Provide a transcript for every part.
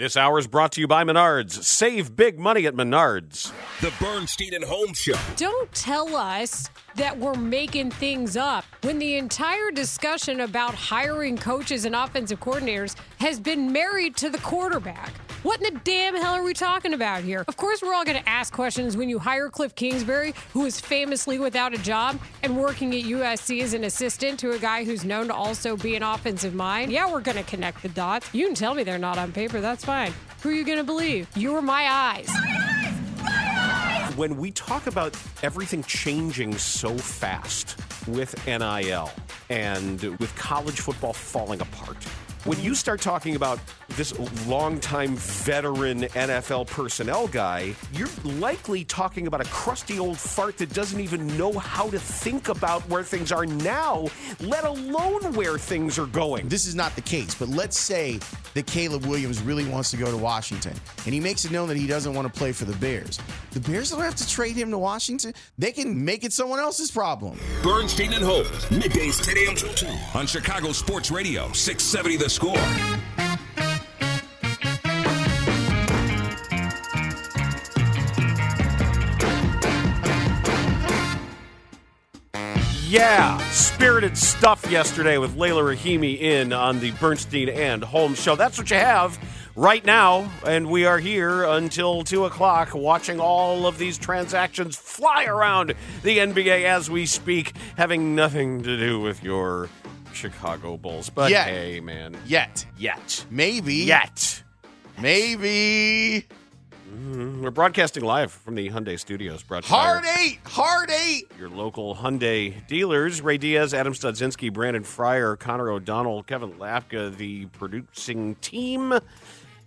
This hour is brought to you by Menards. Save big money at Menards. The Bernstein and Holmes Show. Don't tell us that we're making things up when the entire discussion about hiring coaches and offensive coordinators has been married to the quarterback. What in the damn hell are we talking about here? Of course, we're all going to ask questions when you hire Cliff Kingsbury, who is famously without a job and working at USC as an assistant to a guy who's known to also be an offensive mind. Yeah, we're going to connect the dots. You can tell me they're not on paper. That's fine. Who are you going to believe? You are my eyes. When we talk about everything changing so fast with NIL and with college football falling apart, when you start talking about this longtime veteran NFL personnel guy, you're likely talking about a crusty old fart that doesn't even know how to think about where things are now, let alone where things are going. This is not the case, but let's say that Caleb Williams really wants to go to Washington and he makes it known that he doesn't want to play for the Bears. The Bears don't have to trade him to Washington. They can make it someone else's problem. Bernstein and Holmes, middays 10 a.m. till 2 on Chicago Sports Radio, 670 The Score. Yeah, spirited stuff yesterday with Leila Rahimi in on the Bernstein and Holmes show. That's what you have right now, and we are here until 2 o'clock watching all of these transactions fly around the NBA as we speak, having nothing to do with your Chicago Bulls. But Yet. hey, man. Yet. Yet. Maybe. Yet. Maybe. Mm-hmm. We're broadcasting live from the Hyundai Studios. Brought to you Hard eight. Hard eight. your local Hyundai dealers. Ray Diaz, Adam Studzinski, Brandon Fryer, Connor O'Donnell, Kevin Lapka, the producing team.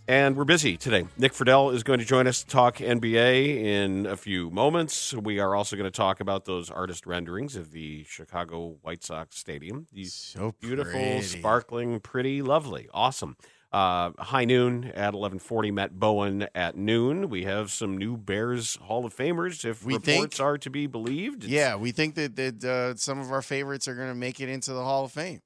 And we're busy today. Nick Friedell is going to join us to talk NBA in a few moments. We are also going to talk about those artist renderings of the Chicago White Sox Stadium. These So beautiful, sparkling, pretty, lovely, awesome. Uh, high noon at 11:40. Matt Bowen at noon. We have some new Bears Hall of Famers, if We reports think- are to be believed. It's- Yeah, we think that, that uh, some of our favorites are going to make it into the Hall of Fame.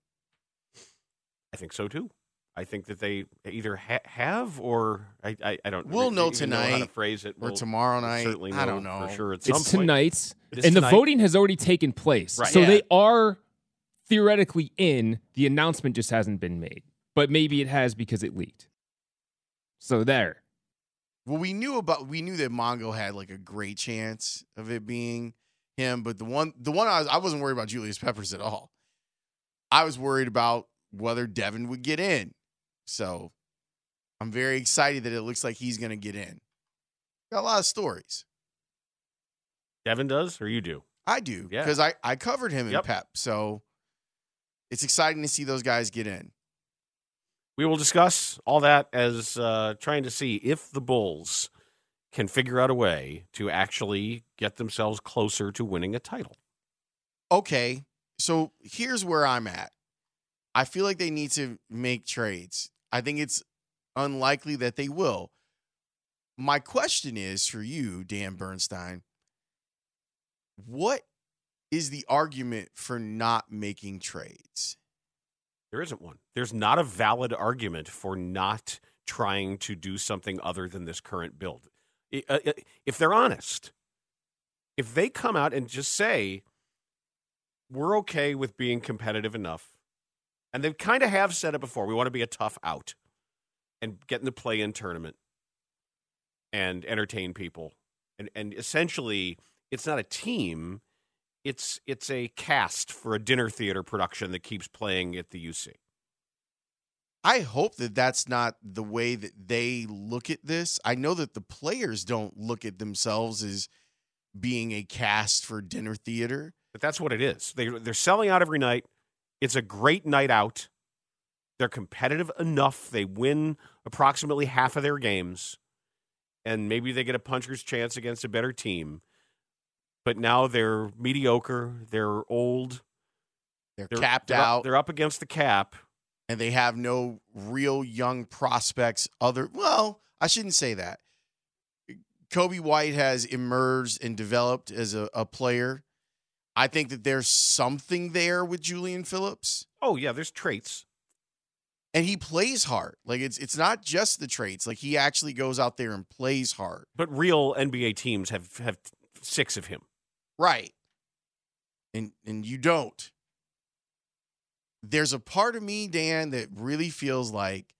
I think so too. I think that they either ha- have or I, I, I don't. Know. We'll re- know even how to tonight phrase it or We'll tomorrow night. Certainly, I don't know know. for sure. At some It's point. tonight's, It is and tonight. the voting has already taken place. Right. So Yeah. they are theoretically in. The announcement just hasn't been made, but maybe it has because it leaked. So there. Well, we knew about we knew that Mongo had like a great chance of it being him, but the one the one I was I wasn't worried about Julius Peppers at all. I was worried about whether Devin would get in. So I'm very excited that it looks like he's going to get in. Got a lot of stories. Devin does, or you do. I do Yeah. because I I covered him in Yep. Pep, so it's exciting to see those guys get in. We will discuss all that as uh, trying to see if the Bulls can figure out a way to actually get themselves closer to winning a title. okay, so here's where I'm at. I feel like they need to make trades. I think it's unlikely that they will. My question is for you, Dan Bernstein, what is the argument for not making trades? There isn't one. There's not a valid argument for not trying to do something other than this current build. Uh, uh, If they're honest, if they come out and just say, we're okay with being competitive enough, and they kind of have said it before, we want to be a tough out and get in the play in tournament. and entertain people. And and essentially, it's not a team; it's it's a cast for a dinner theater production that keeps playing at the UC. I hope that that's not the way that they look at this. I know that the players don't look at themselves as being a cast for dinner theater. But that's what it is. They they're selling out every night. It's a great night out. They're competitive enough. They win approximately half of their games, and maybe they get a puncher's chance against a better team. But now they're mediocre. They're old. They're, They're capped they're out. Up, they're up against the cap. and they have no real young prospects other well i shouldn't say that coby white has emerged and developed as a, a player i think that there's something there with julian phillips Oh yeah, there's traits. and he plays hard like it's it's not just the traits like he actually goes out there and plays hard But real NBA teams have have six of him. Right and and you don't there's a part of me dan that really feels like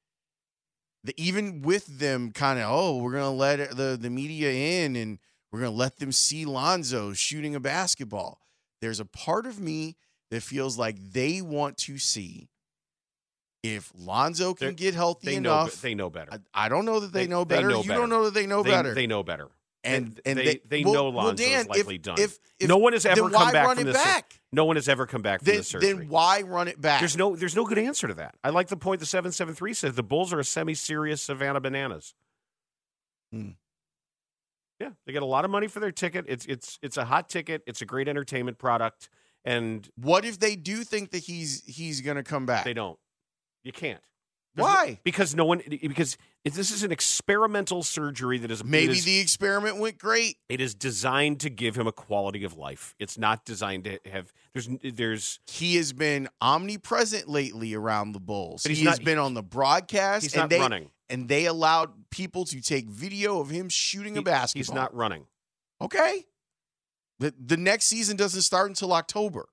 even with them kind of oh we're gonna let the the media in and we're gonna let them see lonzo shooting a basketball there's a part of me that feels like they want to see if lonzo can They're- get healthy They know. enough They know better. I, I don't know that they, They- know they better know you better. don't know that they know they, better They know better. And And and they- they well- know well, Lonzo's Dan, likely if, done. If, if no one has ever come back from this. back? No one has ever come back from Then, this surgery. then why run it back? There's no there's no good answer to that. I like the point the 773 says the Bulls are a semi-serious Savannah Bananas. Hmm. Yeah, they get a lot of money for their ticket. It's it's it's a hot ticket. It's a great entertainment product and What if they do think that he's he's going to come back? they don't. You can't. Why? because no one because this is an experimental surgery that is Maybe is, the experiment went great. it is designed to give him a quality of life. It's not designed to have there's there's He has been omnipresent lately around the Bulls. But he's he has been on the broadcast. he's and not they, running. And they allowed people to take video of him shooting a He- basketball. He's not running. Okay. The, the next season doesn't start until October.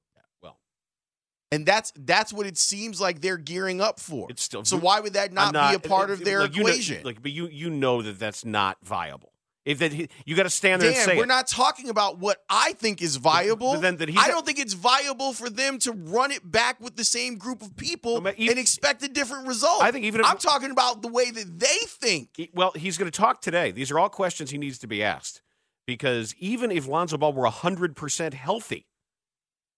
And that's that's what it seems like they're gearing up for. It's still so why would that I'm not, be a part of their like, you know- equation? like, but you you know that that's not viable. If that he- you got to stand there and say we're it. not talking about what I think is viable. but then that he I don't think it's viable for them to run it back with the same group of people No, but e- and expect a different result. I think even if- I'm talking about the way that they think. He- well, he's going to talk today. These are all questions he needs to be asked because even if Lonzo Ball were hundred percent healthy,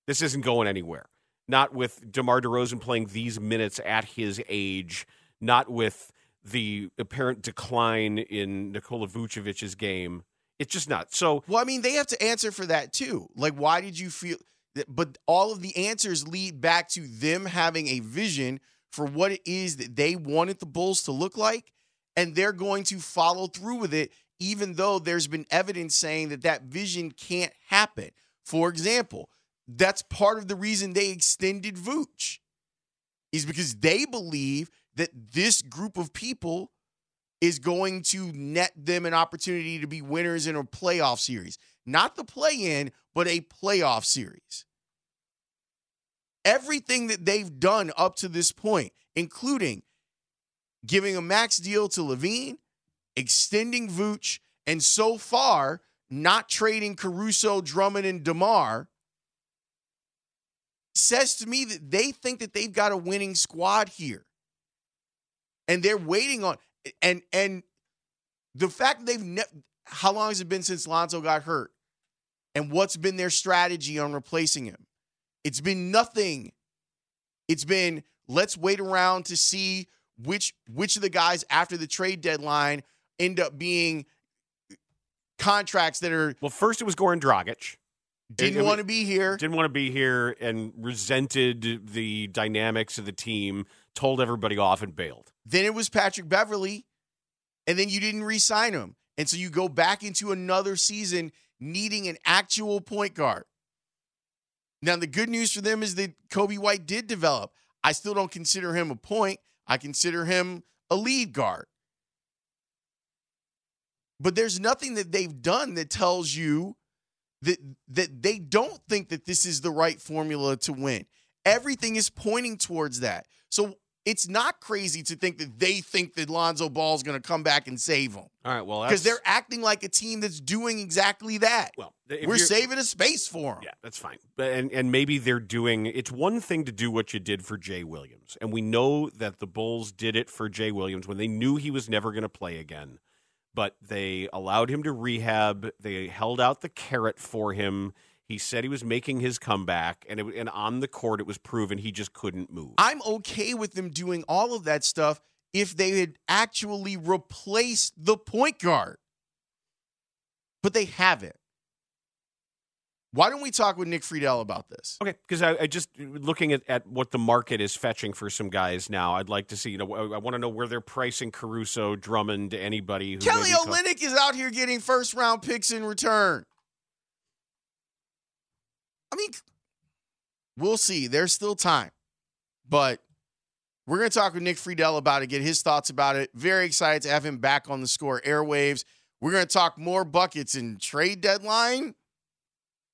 this isn't going anywhere. Not with DeMar DeRozan playing these minutes at his age. Not with the apparent decline in Nikola Vucevic's game. It's just not. So Well, I mean, they have to answer for that too. Like, why did you feel that? But all of the answers lead back to them having a vision for what it is that they wanted the Bulls to look like, and they're going to follow through with it, even though there's been evidence saying that that vision can't happen. For example, that's part of the reason they extended Vooch, is because they believe that this group of people is going to net them an opportunity to be winners in a playoff series. Not the play in, but a playoff series. Everything that they've done up to this point, including giving a max deal to LaVine, extending Vooch, and so far not trading Caruso, Drummond, and DeMar, says to me that they think that they've got a winning squad here. And they're waiting on and and the fact they've ne- how long has it been since Lonzo got hurt? And what's been their strategy on replacing him? It's been nothing. It's been let's wait around to see which which of the guys after the trade deadline end up being contracts that are well, first it was Goran Dragic. Didn't want to be here. didn't want to be here and resented the dynamics of the team, told everybody off and bailed. Then it was Patrick Beverley, and then you didn't re-sign him. And so you go back into another season needing an actual point guard. Now, the good news for them is that Coby White did develop. I still don't consider him a point. I consider him a lead guard. But there's nothing that they've done that tells you that that they don't think that this is the right formula to win. Everything is pointing towards that. So it's not crazy to think that they think that Lonzo Ball is going to come back and save them. All right, well, Because they're acting like a team that's doing exactly that. Well, we're saving a space for them. Yeah, that's fine. And and maybe they're doing. It's one thing to do what you did for Jay Williams, and we know that the Bulls did it for Jay Williams when they knew he was never going to play again. But they allowed him to rehab. They held out the carrot for him. He said he was making his comeback, and it, and on the court, it was proven he just couldn't move. I'm okay with them doing all of that stuff if they had actually replaced the point guard. But they haven't. Why don't we talk with Nick Friedell about this? Okay, because I, I just looking at, at what the market is fetching for some guys now. I'd like to see. You know, I, I want to know where they're pricing Caruso, Drummond, anybody. Who Kelly Olynyk is out here getting first round picks in return. I mean, we'll see. There's still time. But we're going to talk with Nick Friedell about it, get his thoughts about it. Very excited to have him back on the score airwaves. We're going to talk more buckets and trade deadline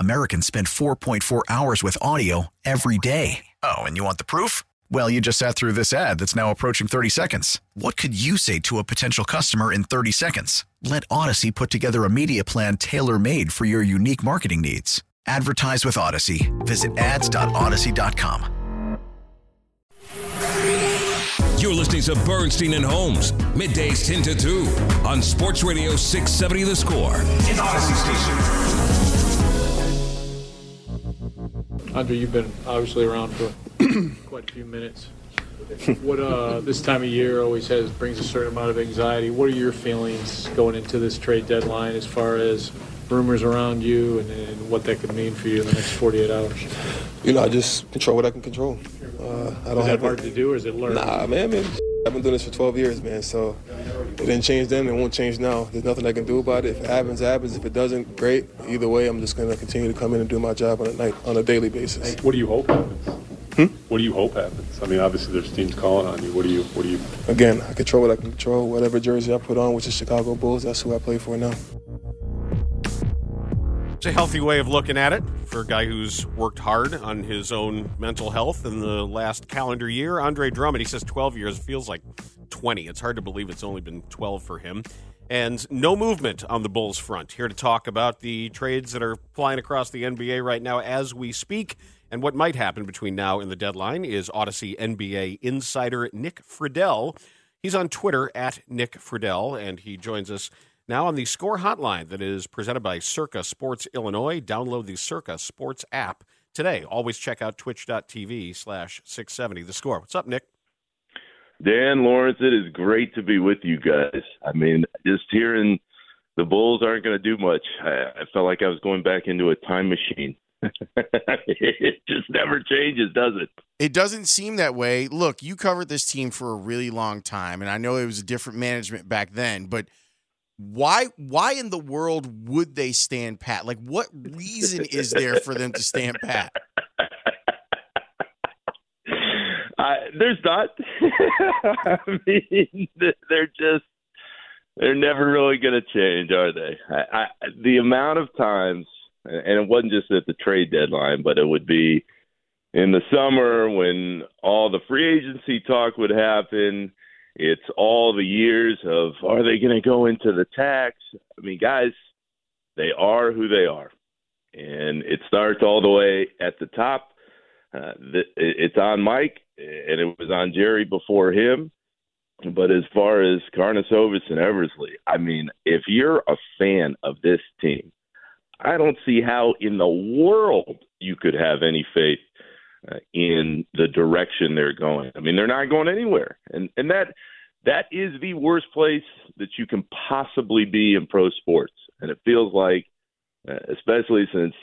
Americans spend 4.4 hours with audio every day. Oh, and you want the proof? Well, you just sat through this ad that's now approaching 30 seconds. What could you say to a potential customer in 30 seconds? Let Audacy put together a media plan tailor made for your unique marketing needs. Advertise with Audacy. Visit ads.audacy.com. You're listening to Bernstein and Holmes, middays 10 to 2 on Sports Radio 670 The Score. In Audacy Station. Andre, you've been obviously around for quite a few minutes. What uh, this time of year always has brings a certain amount of anxiety. What are your feelings going into this trade deadline as far as rumors around you and, and what that could mean for you in the next 48 hours? You know, I just control what I can control. Uh, I don't Is that have hard to do, or is it learned? Nah, man, man. I've been doing this for 12 years, man. So it didn't change then. It won't change now. There's nothing I can do about it. If it happens, it happens. If it doesn't, great. Either way, I'm just gonna continue to come in and do my job on a night, on a daily basis. What do you hope happens? Hmm? What do you hope happens? I mean, obviously there's teams calling on you. What do you? What do you? Again, I control what I can control. Whatever jersey I put on, which is Chicago Bulls, that's who I play for now. A healthy way of looking at it for a guy who's worked hard on his own mental health in the last calendar year. Andre Drummond, he says 12 years, feels like 20. It's hard to believe it's only been 12 for him. And no movement on the Bulls front. Here to talk about the trades that are flying across the NBA right now as we speak and what might happen between now and the deadline is Audacy NBA insider Nick Friedell. He's on Twitter at Nick Friedell, and he joins us now on the score hotline that is presented by Circa Sports Illinois. Download the Circa Sports app today. Always check out twitch.tv slash 670 the score. What's up, Nick? Dan Laurence, it is great to be with you guys. I mean, just hearing the Bulls aren't going to do much, I, I felt like I was going back into a time machine. it just never changes, does it? It doesn't seem that way. Look, you covered this team for a really long time, and I know it was a different management back then, but why why in the world would they stand pat? Like what reason is there for them to stand pat? I, there's not. I mean, they're just they're never really going to change, are they? I, I, the amount of times, and it wasn't just at the trade deadline, but it would be in the summer when all the free agency talk would happen. It's all the years of are they going to go into the tax? I mean, guys, they are who they are, and it starts all the way at the top. Uh, the, it's on Mike, and it was on Jerry before him. But as far as Karnisovas and Eversley, I mean, if you're a fan of this team, I don't see how in the world you could have any faith in the direction they're going. I mean, they're not going anywhere, and and that that is the worst place that you can possibly be in pro sports. And it feels like, uh, especially since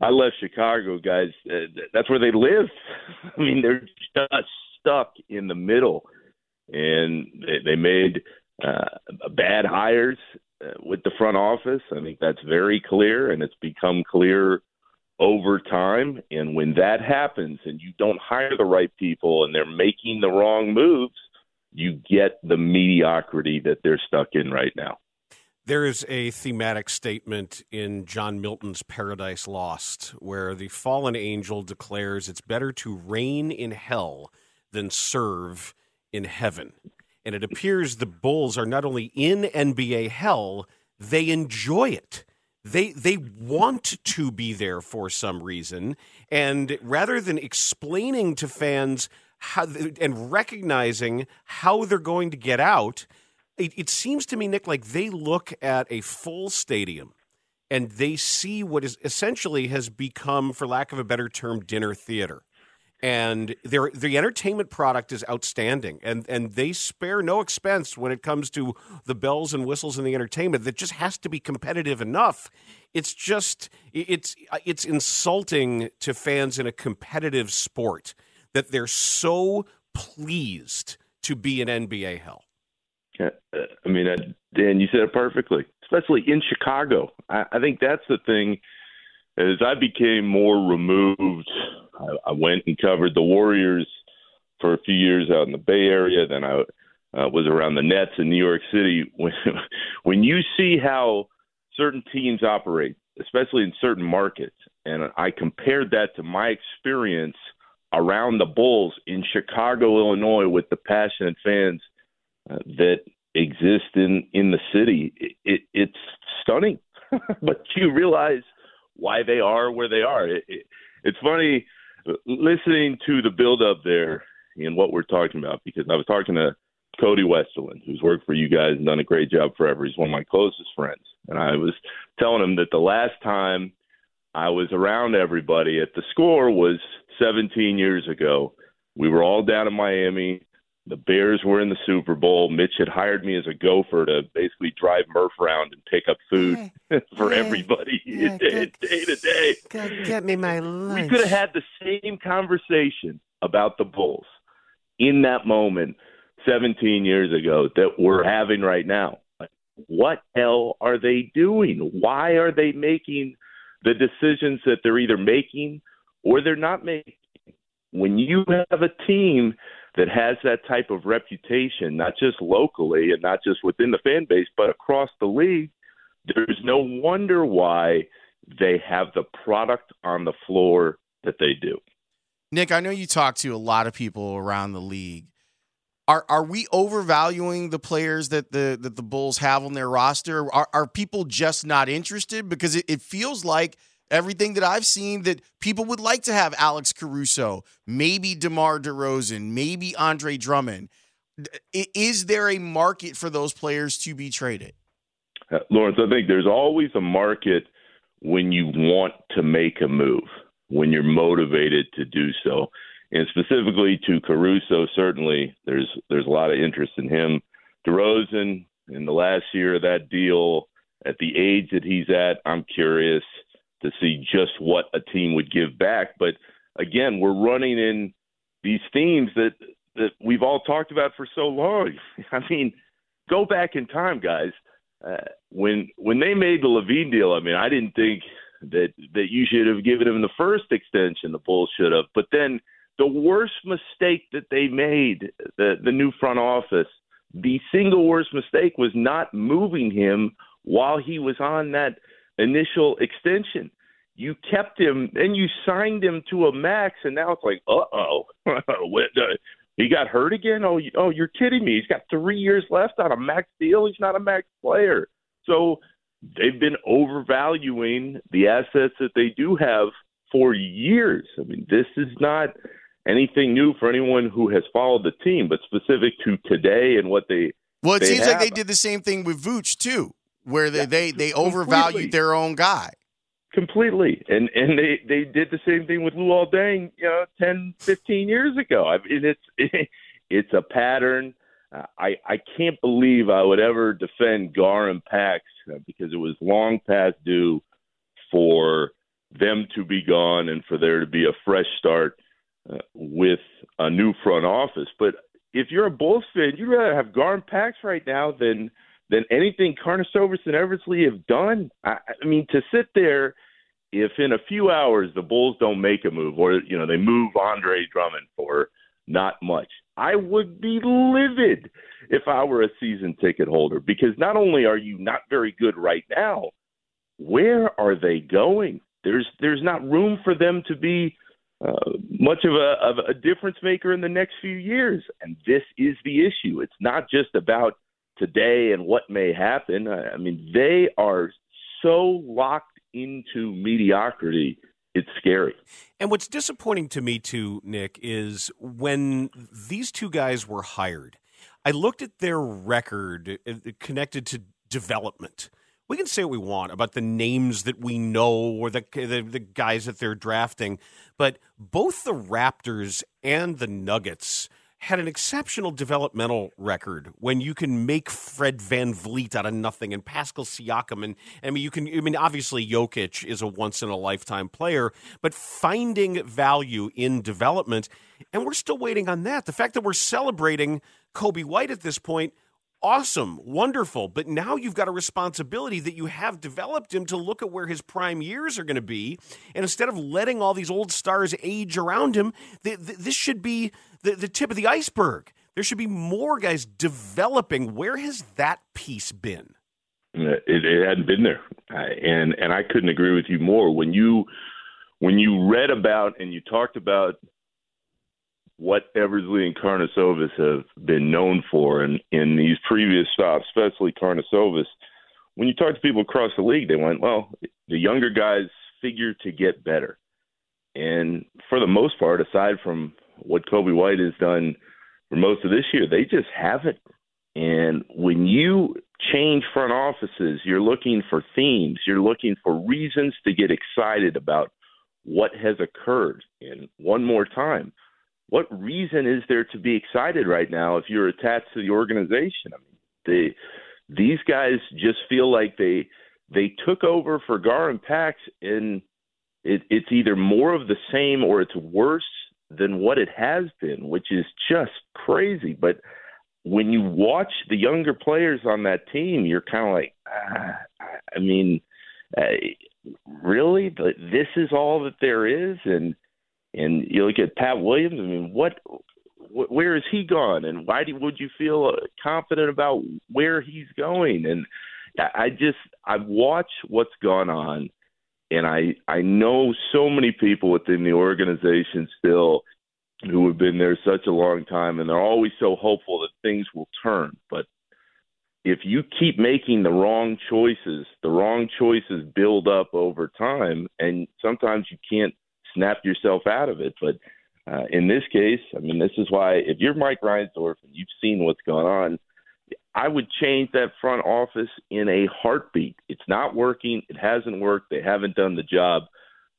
I left Chicago, guys, uh, that's where they live. I mean, they're just stuck in the middle, and they, they made uh, bad hires uh, with the front office. I think that's very clear, and it's become clear over time. And when that happens, and you don't hire the right people, and they're making the wrong moves, you get the mediocrity that they're stuck in right now. There is a thematic statement in John Milton's Paradise Lost where the fallen angel declares it's better to reign in hell than serve in heaven. And it appears the Bulls are not only in NBA hell, they enjoy it. They they want to be there for some reason, and rather than explaining to fans how and recognizing how they're going to get out, it, it seems to me, Nick, like they look at a full stadium and they see what is essentially has become, for lack of a better term, dinner theater. And their the entertainment product is outstanding, and and they spare no expense when it comes to the bells and whistles and the entertainment. That just has to be competitive enough. It's just it's it's insulting to fans in a competitive sport that they're so pleased to be in NBA hell. Uh, I mean, Dan, you said it perfectly, especially in Chicago. I, I think that's the thing. As I became more removed, I, I went and covered the Warriors for a few years out in the Bay Area. Then I uh, was around the Nets in New York City. When when you see how certain teams operate, especially in certain markets, and I compared that to my experience around the Bulls in Chicago, Illinois, with the passionate fans uh, that exist in in the city. It, it, it's stunning, but you realize why they are where they are. It, it, it's funny listening to the build up there and what we're talking about because I was talking to Cody Westerlund, who's worked for you guys and done a great job forever. He's one of my closest friends, and I was telling him that the last time I was around everybody at the score was 17 years ago. We were all down in Miami the Bears were in the Super Bowl. Mitch had hired me as a gopher to basically drive Murph around and pick up food for everybody yeah, day, day to day. God, get me my lunch. We could have had the same conversation about the Bulls in that moment 17 years ago that we're having right now. What hell are they doing? Why are they making the decisions that they're either making or they're not making? When you have a team – that has that type of reputation, not just locally and not just within the fan base, but across the league, there's no wonder why they have the product on the floor that they do. Nick, I know you talk to a lot of people around the league. Are are we overvaluing the players that the that the Bulls have on their roster? Are are people just not interested? Because it, it feels like everything that I've seen that people would like to have Alex Caruso, maybe DeMar DeRozan, maybe Andre Drummond. Is there a market for those players to be traded? Uh, Laurence, I think there's always a market when you want to make a move, when you're motivated to do so. And specifically to Caruso, certainly there's there's a lot of interest in him. DeRozan, in the last year of that deal, at the age that he's at, I'm curious to see just what a team would give back. But again, we're running in these themes that that we've all talked about for so long. I mean, go back in time, guys. Uh, when when they made the LaVine deal, I mean, I didn't think that that you should have given him the first extension. The Bulls should have, but then the worst mistake that they made, the the new front office, the single worst mistake was not moving him while he was on that initial extension. you kept him, and you signed him to a max, and now it's like, uh oh, he got hurt again. Oh, you, oh, you're kidding me? He's got three years left on a max deal. He's not a max player. So they've been overvaluing the assets that they do have for years. I mean, this is not anything new for anyone who has followed the team, but specific to today and what they. Well, it they seems like they did the same thing with Vooch too, where they they, they completely. overvalued their own guy. completely and and they they did the same thing with Luol Deng you know 10 15 years ago i mean it's it's a pattern uh, i i can't believe i would ever defend gar and pax uh, because it was long past due for them to be gone and for there to be a fresh start uh, with a new front office but if you're a bulls fan you'd rather have gar and pax right now than than anything Karnisovas and Eversley have done. I, I mean, to sit there, if in a few hours the Bulls don't make a move, or you know they move Andre Drummond for not much, I would be livid if I were a season ticket holder because not only are you not very good right now, where are they going? There's there's not room for them to be uh, much of a of a difference maker in the next few years, and this is the issue. It's not just about today and what may happen. I I mean, they are so locked into mediocrity. It's scary. And what's disappointing to me too, Nick, is when these two guys were hired, I looked at their record uh, connected to development. We can say what we want about the names that we know or the, the the guys that they're drafting, but both the Raptors and the Nuggets had an exceptional developmental record when you can make Fred VanVleet out of nothing and Pascal Siakam and I mean you can I mean obviously Jokic is a once in a lifetime player but finding value in development and we're still waiting on that. The fact that we're celebrating Coby White at this point awesome wonderful but now you've got a responsibility that you have developed him to look at where his prime years are going to be and instead of letting all these old stars age around him th- th- this should be the, the tip of the iceberg. There should be more guys developing. Where has that piece been? Uh, it, it hadn't been there, and and I couldn't agree with you more. When you when you read about and you talked about what Eversley and Karnisovas have been known for, and in these previous stops, especially Karnisovas, when you talk to people across the league, they went, "Well, the younger guys figure to get better," and for the most part, aside from what Coby White has done for most of this year, they just haven't. And when you change front offices, you're looking for themes, you're looking for reasons to get excited about what has occurred. And one more time, what reason is there to be excited right now if you're attached to the organization? I mean, they, these guys just feel like they they took over for Gar and Pax, and it, it's either more of the same or it's worse than what it has been, which is just crazy. But when you watch the younger players on that team, you're kind of like, ah, I mean, uh, really, this is all that there is, and and you look at Pat Williams. I mean, what, wh- where is he gone, and why do, would you feel uh, confident about where he's going? And I I just I've watched what's gone on, and I I know so many people within the organization still who have been there such a long time, and they're always so hopeful that things will turn. But if you keep making the wrong choices, the wrong choices build up over time, and sometimes you can't snap yourself out of it. But uh, in this case, I mean, this is why if you're Mike Reinsdorf and you've seen what's going on, I would change that front office in a heartbeat. It's not working. It hasn't worked. They haven't done the job.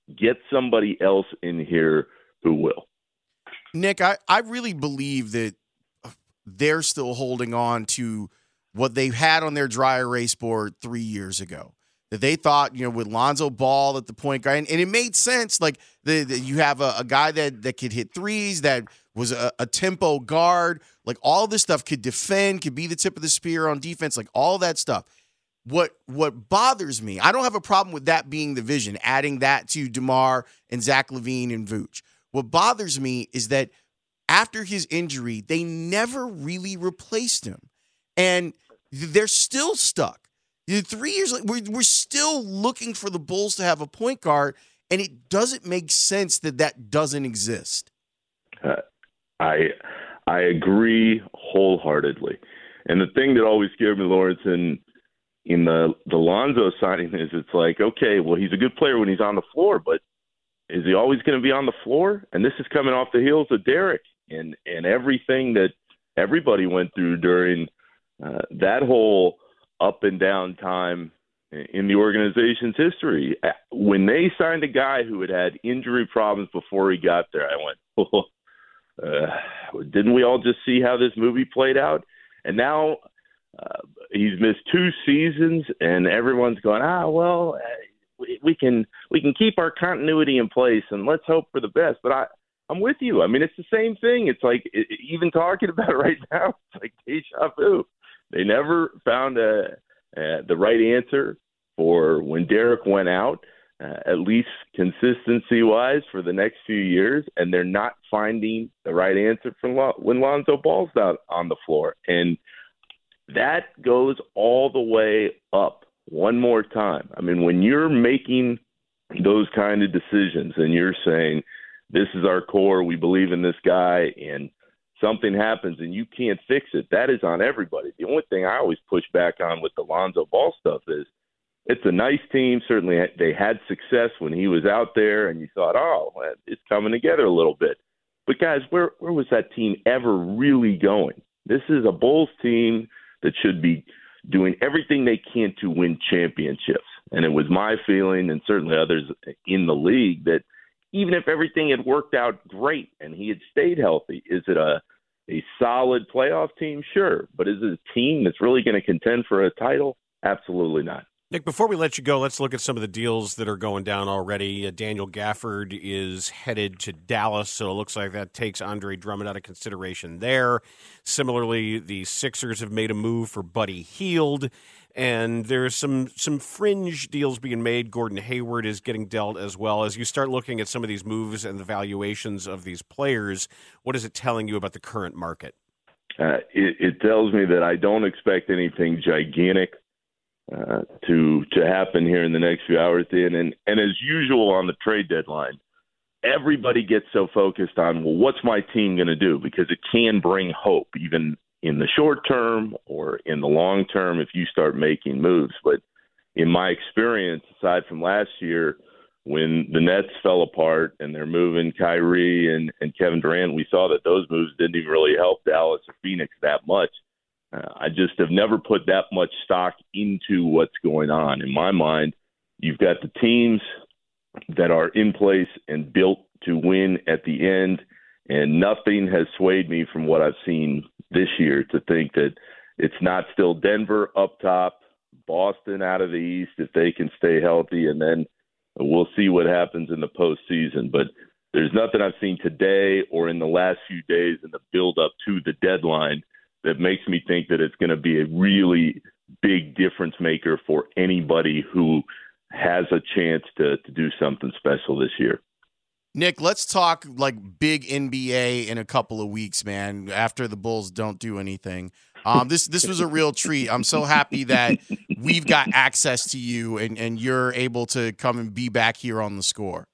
Get somebody else in here who will. Nick, I, I really believe that they're still holding on to what they had on their dry erase board three years ago. That they thought, you know, with Lonzo Ball at the point guard, and, and it made sense. Like the, the you have a, a guy that that could hit threes, that was a, a tempo guard, like all this stuff could defend, could be the tip of the spear on defense, like all that stuff. What what bothers me, I don't have a problem with that being the vision, adding that to DeMar and Zach LaVine and Vooch. What bothers me is that after his injury, they never really replaced him. And they're still stuck. Three years we're still looking for the Bulls to have a point guard, and it doesn't make sense that that doesn't exist. Uh, I I agree wholeheartedly. And the thing that always scared me, Laurence, in in the the Lonzo signing is it's like, okay, well he's a good player when he's on the floor, but is he always going to be on the floor? And this is coming off the heels of Derek and and everything that everybody went through during uh, that whole up and down time in the organization's history. When they signed a guy who had had injury problems before he got there, I went, oh, uh, didn't we all just see how this movie played out? And now uh, he's missed two seasons, and everyone's going, ah, well, uh, we, can we can keep our continuity in place, and let's hope for the best. But I. I'm with you. I mean, it's the same thing. It's like e- even talking about it right now, it's like deja vu. They never found a, the right answer for when Derek went out, uh, at least consistency wise for the next few years, and they're not finding the right answer for when Lonzo Ball's out on the floor. And that goes all the way up one more time. I mean, when you're making those kind of decisions and you're saying, this is our core, we believe in this guy, and something happens and you can't fix it, that is on everybody. The only thing I always push back on with the Lonzo Ball stuff is it's a nice team. Certainly, they had success when he was out there, and you thought, oh, it's coming together a little bit. But guys, where where was that team ever really going? This is a Bulls team that should be doing everything they can to win championships. And it was my feeling, and certainly others in the league, that even if everything had worked out great and he had stayed healthy, is it a a solid playoff team? Sure, but is it a team that's really going to contend for a title? Absolutely not. Nick, before we let you go, let's look at some of the deals that are going down already. Uh, Daniel Gafford is headed to Dallas, so it looks like that takes Andre Drummond out of consideration there. Similarly, the Sixers have made a move for Buddy Hield, and there's some some fringe deals being made. Gordon Hayward is getting dealt as well. As you start looking at some of these moves and the valuations of these players, what is it telling you about the current market? Uh, it, it tells me that I don't expect anything gigantic uh, to to happen here in the next few hours. Dan. And and as usual on the trade deadline, everybody gets so focused on well, what's my team going to do because it can bring hope even in the short term or in the long term if you start making moves. But in my experience, aside from last year. When the Nets fell apart and they're moving Kyrie and, and Kevin Durant, we saw that those moves didn't even really help Dallas or Phoenix that much. Uh, I just have never put that much stock into what's going on. In my mind, you've got the teams that are in place and built to win at the end, and nothing has swayed me from what I've seen this year to think that it's not still Denver up top, Boston out of the East if they can stay healthy, and then we'll see what happens in the postseason. But there's nothing I've seen today or in the last few days in the build up to the deadline that makes me think that it's going to be a really big difference maker for anybody who has a chance to, to do something special this year. Nick, let's talk like big NBA in a couple of weeks, man. After the Bulls don't do anything, um, this this was a real treat. I'm so happy that we've got access to you and and you're able to come and be back here on the score.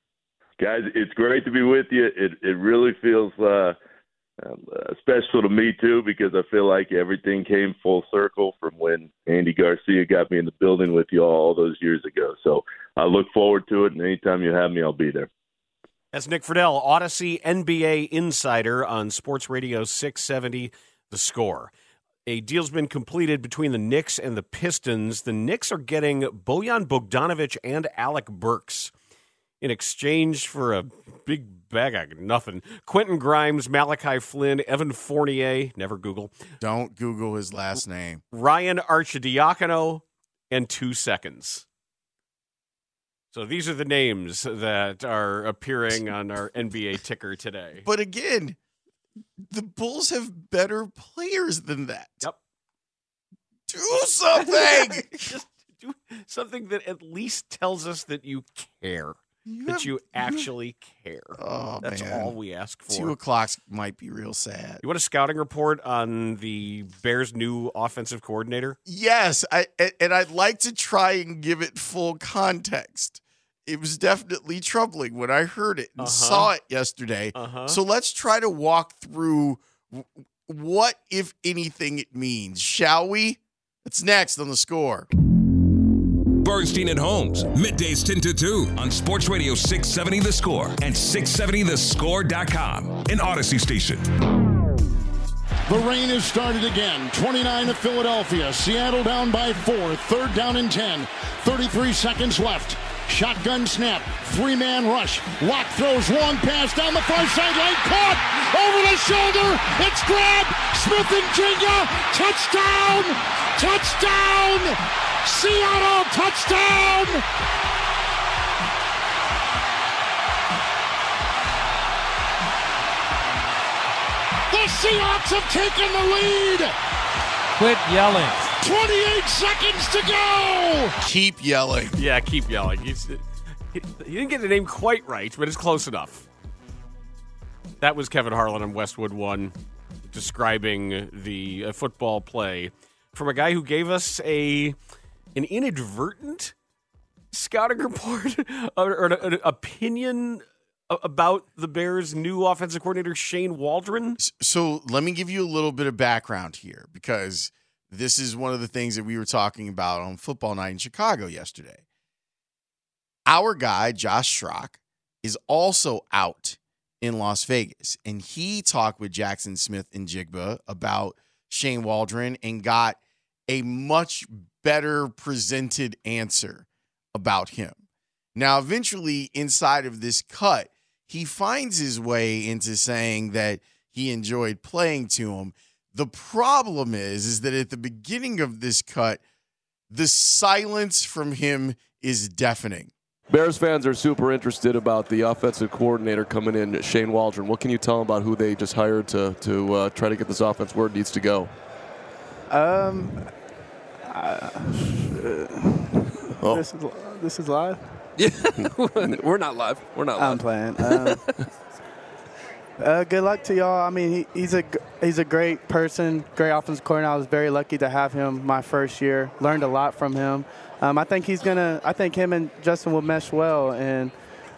Guys, it's great to be with you. It it really feels uh, uh, special to me too because I feel like everything came full circle from when Andy Garcia got me in the building with you all those years ago. So I look forward to it, and anytime you have me, I'll be there. That's Nick Friedell, Audacy NBA insider on Sports Radio 670, The Score. A deal's been completed between the Knicks and the Pistons. The Knicks are getting Bojan Bogdanovic and Alec Burks in exchange for a big bag of nothing. Quentin Grimes, Malachi Flynn, Evan Fournier, never Google. Don't Google his last name. Ryan Arcidiacono, and two seconds. So these are the names that are appearing on our NBA ticker today. But again, the Bulls have better players than that. Yep. Do something. Just do something that at least tells us that you care. that have- you actually care. Oh, That's man. all we ask for. Two o'clock might be real sad. You want a scouting report on the Bears' new offensive coordinator? Yes, I and I'd like to try and give it full context. It was definitely troubling when I heard it and Uh-huh. saw it yesterday. Uh-huh. So let's try to walk through what, if anything, it means, shall we? It's next on the score. Bernstein and Holmes, middays 10 to 2 on Sports Radio 670 The Score and 670thescore.com, an Audacy station. The rain has started again. 29 to Philadelphia. Seattle down by four. Third down and 10. 33 seconds left. Shotgun snap. Three man rush. Lock throws long pass down the far sideline. Caught over the shoulder. It's grabbed. Smith and Jinga. Touchdown. Touchdown. Seattle touchdown. The Seahawks have taken the lead. Quit yelling. 28 seconds to go. Keep yelling. Yeah, keep yelling. He's, he, he didn't get the name quite right, but it's close enough. That was Kevin Harlan on Westwood One describing the uh, football play from a guy who gave us a an inadvertent scouting report or, or an, an opinion about the Bears' new offensive coordinator Shane Waldron. So let me give you a little bit of background here because this is one of the things that we were talking about on football night in Chicago yesterday. Our guy, Josh Schrock, is also out in Las Vegas, and he talked with Jaxon Smith-Njigba about Shane Waldron and got a much better presented answer about him. Now, eventually, inside of this cut, he finds his way into saying that he enjoyed playing to him. The problem is, is that at the beginning of this cut, the silence from him is deafening. Bears fans are super interested about the offensive coordinator coming in, Shane Waldron. What can you tell them about who they just hired to to uh, try to get this offense where it needs to go? Um, uh, Oh. this is this is live. Yeah, we're not live. We're not I'm live. playing. Um, uh, good luck to y'all. I mean, he, he's a he's a great person, great offensive coordinator. I was very lucky to have him my first year. Learned a lot from him. Um, I think he's gonna. I think him and Justin will mesh well, and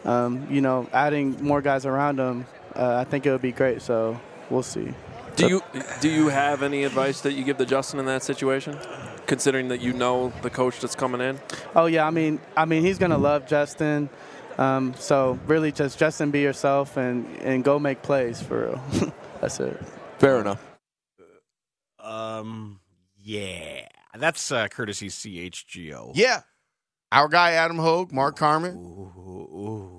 um, you know, adding more guys around him, uh, I think it would be great. So we'll see. Do you do you have any advice that you give to Justin in that situation, considering that you know the coach that's coming in? Oh yeah, I mean, I mean, he's gonna love Justin. Um, so really, just Justin, be yourself and and go make plays for real. That's it. Fair enough. Um, yeah, that's uh, courtesy CHGO. Yeah. Our guy Adam Hogue, Mark Carman.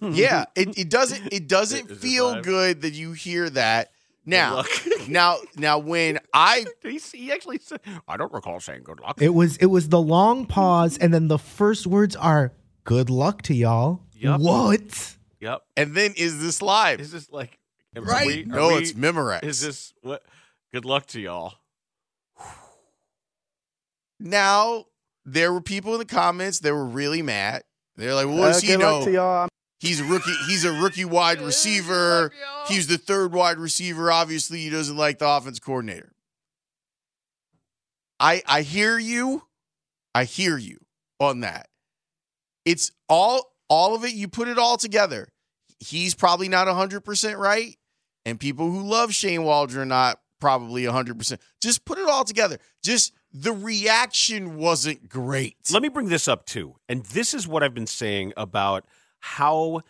yeah, it, it doesn't it doesn't feel good that you hear that. Now, now, now, when I he, he actually said, I don't recall saying good luck. It was it was the long pause, and then the first words are "Good luck to y'all." Yep. What? Yep. And then is this live? Is this like are Right. we- No, we- it's Memorex. Is this what? Good luck to y'all. now there were people in the comments that were really mad. They're like, "Well, what Uh, he good luck know? to y'all. He's a rookie. He's a rookie wide receiver. He's the third wide receiver. Obviously, he doesn't like the offense coordinator." I I hear you. I hear you on that. It's all all of it. You put it all together. He's probably not hundred percent right, and people who love Shane Waldron are not probably hundred percent. Just put it all together. Just the reaction wasn't great. Let me bring this up too. And this is what I've been saying about how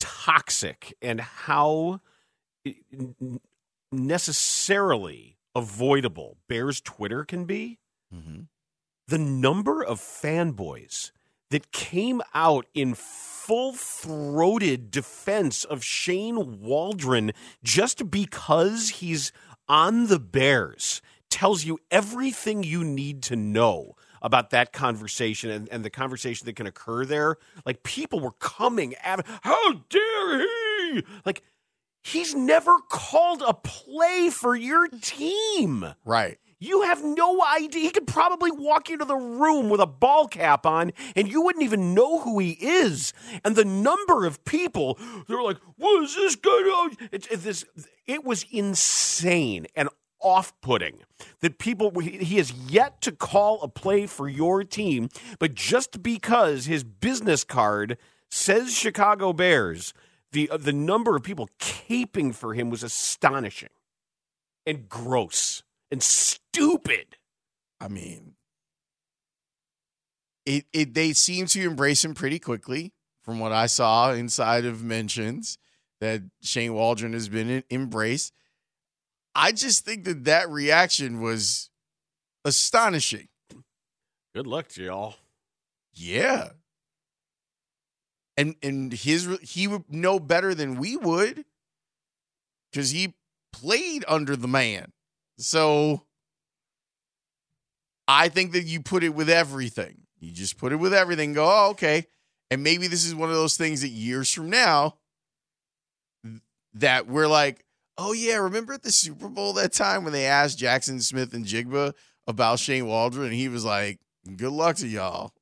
toxic and how eh, necessarily avoidable Bears Twitter can be. Mm-hmm. The number of fanboys that came out in full throated defense of Shane Waldron just because he's on the Bears tells you everything you need to know about that conversation and, and the conversation that can occur there. Like people were coming at how dare he? Like he's never called a play for your team. Right. You have no idea. He could probably walk into the room with a ball cap on and you wouldn't even know who he is. And the number of people, they're like, what is this guy doing? It, it, this, it was insane and off putting that people, he has yet to call a play for your team, but just because his business card says Chicago Bears, the, uh, the number of people caping for him was astonishing and gross and stupid. I mean, it, it they seem to embrace him pretty quickly from what I saw inside of mentions that Shane Waldron has been embraced. I just think that that reaction was astonishing. Good luck to y'all. Yeah. And and his he would know better than we would cuz he played under the man. So I think that you put it with everything. You just put it with everything. Go, oh, okay. And maybe this is one of those things that years from now that we're like, oh yeah, remember at the Super Bowl that time when they asked Jaxon Smith-Njigba about Shane Waldron, and he was like, "Good luck to y'all."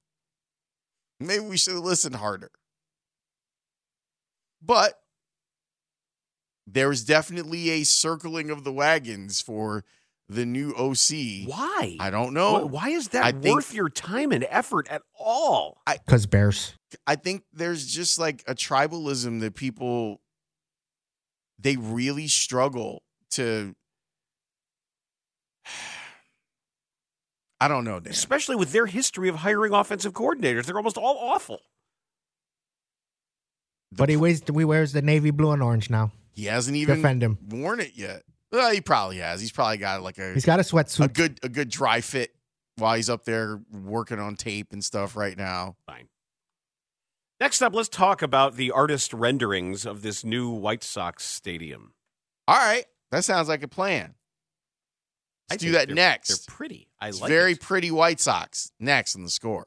Maybe we should have listened harder. But there is definitely a circling of the wagons for the new OC. Why? I don't know. Why is that I worth think, your time and effort at all? Because Bears. I think there's just like a tribalism that people they really struggle to I don't know, Dan. Especially with their history of hiring offensive coordinators. They're almost all awful. But he wears he wears the navy blue and orange now. He hasn't even Defend him. worn it yet. Well, he probably has. He's probably got like a He's got a sweatsuit. a good a good dry fit while he's up there working on tape and stuff right now. Fine. Next up, let's talk about the artist renderings of this new White Sox stadium. All right, that sounds like a plan. Let's do that they're- next. They're pretty. I It's like very it. pretty White Sox next in the score.